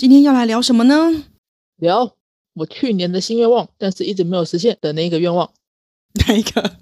今天要来聊什么呢？聊我去年的新愿望，但是一直没有实现的那一个愿望。哪一个？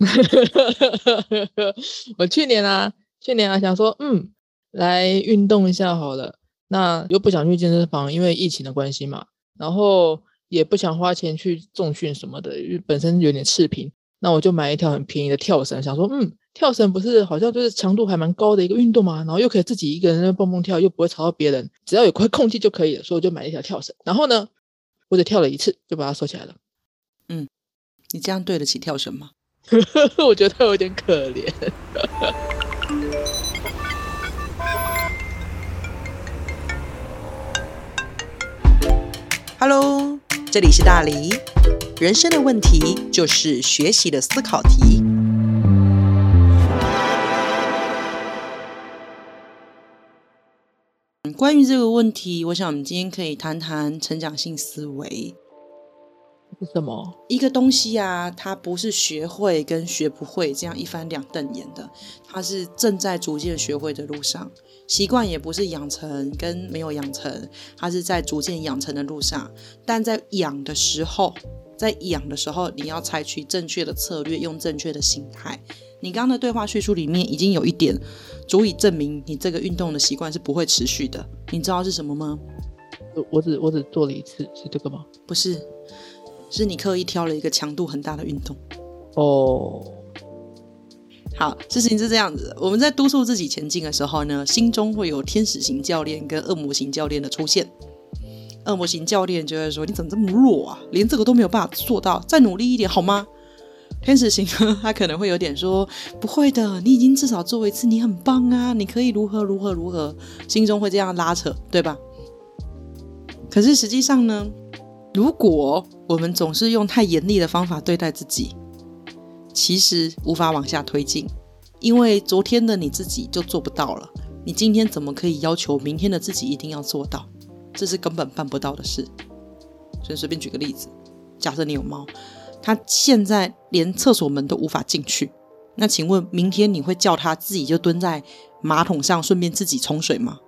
我去年啊，去年啊想说，嗯，来运动一下好了。那又不想去健身房，因为疫情的关系嘛。然后也不想花钱去重训什么的，因为本身有点赤贫。那我就买一条很便宜的跳绳，想说，嗯。跳绳不是好像就是强度还蛮高的一个运动嘛，然后又可以自己一个人在蹦蹦跳，又不会吵到别人，只要有块 空地就可以了，所以我就买了一条跳绳。然后呢，我只跳了一次就把它收起来了。嗯，你这样对得起跳绳吗？我觉得有点可怜。Hello，这里是大黎。人生的问题就是学习的思考题。关于这个问题，我想我们今天可以谈谈成长性思维是什么？一个东西啊，它不是学会跟学不会这样一翻两瞪眼的，它是正在逐渐学会的路上。习惯也不是养成跟没有养成，它是在逐渐养成的路上。但在养的时候，在养的时候，你要采取正确的策略，用正确的心态。你刚刚的对话叙述里面已经有一点足以证明你这个运动的习惯是不会持续的，你知道是什么吗？我我只我只做了一次，是这个吗？不是，是你刻意挑了一个强度很大的运动。哦，好，事情是这样子，我们在督促自己前进的时候呢，心中会有天使型教练跟恶魔型教练的出现。恶魔型教练就会说：“你怎么这么弱啊？连这个都没有办法做到，再努力一点好吗？”天使型呢，他可能会有点说不会的，你已经至少做一次，你很棒啊，你可以如何如何如何，心中会这样拉扯，对吧？可是实际上呢，如果我们总是用太严厉的方法对待自己，其实无法往下推进，因为昨天的你自己就做不到了，你今天怎么可以要求明天的自己一定要做到？这是根本办不到的事。所以随便举个例子，假设你有猫。它现在连厕所门都无法进去，那请问明天你会叫它自己就蹲在马桶上，顺便自己冲水吗？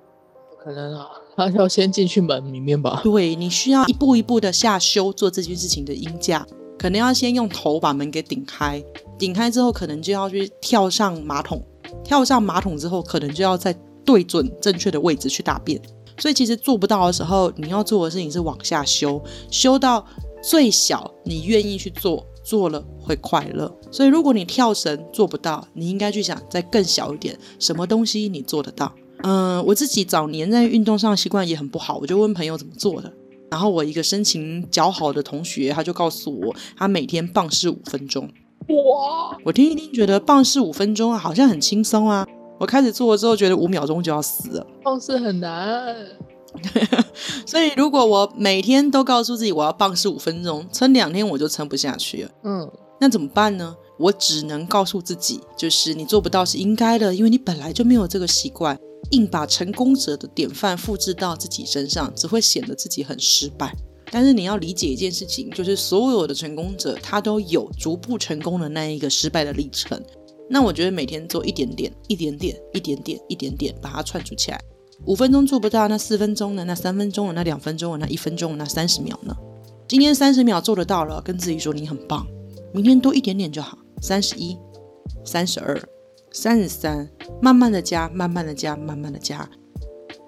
不可能啊，他要先进去门里面吧？对你需要一步一步的下修做这件事情的音架，可能要先用头把门给顶开，顶开之后可能就要去跳上马桶，跳上马桶之后可能就要在对准正确的位置去大便，所以其实做不到的时候，你要做的事情是往下修，修到。最小，你愿意去做，做了会快乐。所以，如果你跳绳做不到，你应该去想再更小一点，什么东西你做得到？嗯，我自己早年在运动上习惯也很不好，我就问朋友怎么做的。然后我一个身形较好的同学，他就告诉我，他每天棒式五分钟。哇！我听一听，觉得棒式五分钟好像很轻松啊。我开始做了之后，觉得五秒钟就要死了。棒式很难。所以，如果我每天都告诉自己我要棒式五分钟，撑两天我就撑不下去了。嗯，那怎么办呢？我只能告诉自己，就是你做不到是应该的，因为你本来就没有这个习惯。硬把成功者的典范复制到自己身上，只会显得自己很失败。但是你要理解一件事情，就是所有的成功者他都有逐步成功的那一个失败的历程。那我觉得每天做一点点、一点点、一点点、一点点，把它串出起来。五分钟做不到，那四分钟呢？那三分钟呢？那两分钟呢？那一分钟？那三十秒呢？今天三十秒做得到了，跟自己说你很棒。明天多一点点就好，三十一、三十二、三十三，慢慢的加，慢慢的加，慢慢的加。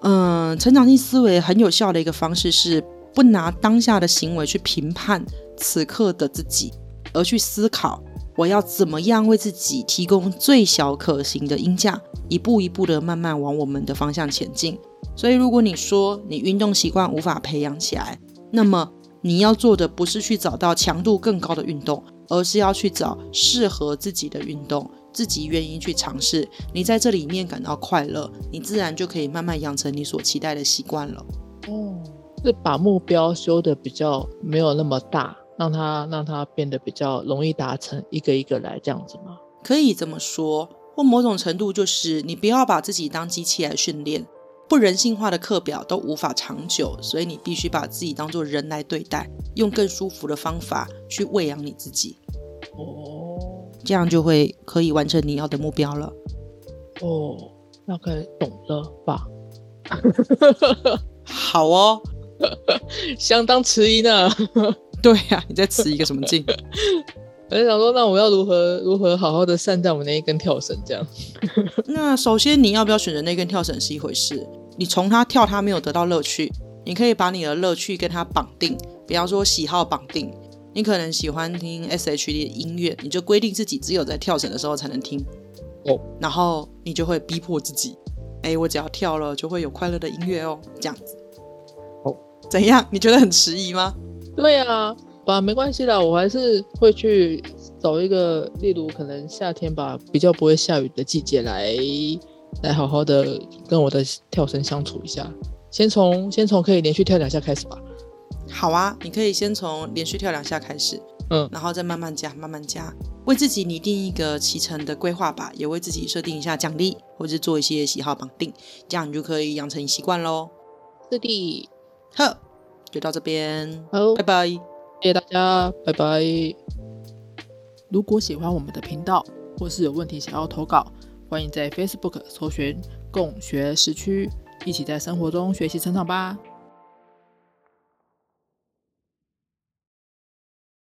嗯，成长性思维很有效的一个方式是不拿当下的行为去评判此刻的自己，而去思考。我要怎么样为自己提供最小可行的音价，一步一步的慢慢往我们的方向前进。所以，如果你说你运动习惯无法培养起来，那么你要做的不是去找到强度更高的运动，而是要去找适合自己的运动，自己愿意去尝试。你在这里面感到快乐，你自然就可以慢慢养成你所期待的习惯了。哦，是把目标修的比较没有那么大。让它让它变得比较容易达成，一个一个来这样子吗？可以这么说，或某种程度就是你不要把自己当机器来训练，不人性化的课表都无法长久，所以你必须把自己当做人来对待，用更舒服的方法去喂养你自己。哦，这样就会可以完成你要的目标了。哦，大概懂了吧？好哦。相当迟疑呢。对呀，你在迟一个什么劲？我在想说，那我要如何如何好好的善待我们那一根跳绳？这样。那首先你要不要选择那根跳绳是一回事，你从他跳他没有得到乐趣，你可以把你的乐趣跟他绑定，比方说喜好绑定。你可能喜欢听 S H D 的音乐，你就规定自己只有在跳绳的时候才能听。哦，然后你就会逼迫自己，哎，我只要跳了就会有快乐的音乐哦，这样子。哦，怎样？你觉得很迟疑吗？对啊，吧，没关系啦，我还是会去找一个，例如可能夏天吧，比较不会下雨的季节来，来好好的跟我的跳绳相处一下。先从先从可以连续跳两下开始吧。好啊，你可以先从连续跳两下开始，嗯，然后再慢慢加，慢慢加，为自己拟定一个骑乘的规划吧，也为自己设定一下奖励，或者做一些喜好绑定，这样你就可以养成习惯喽。是的，好，就到这边，好，拜拜，谢谢大家，拜拜。如果喜欢我们的频道，或是有问题想要投稿，欢迎在 Facebook 搜寻“共学时区”，一起在生活中学习成长吧。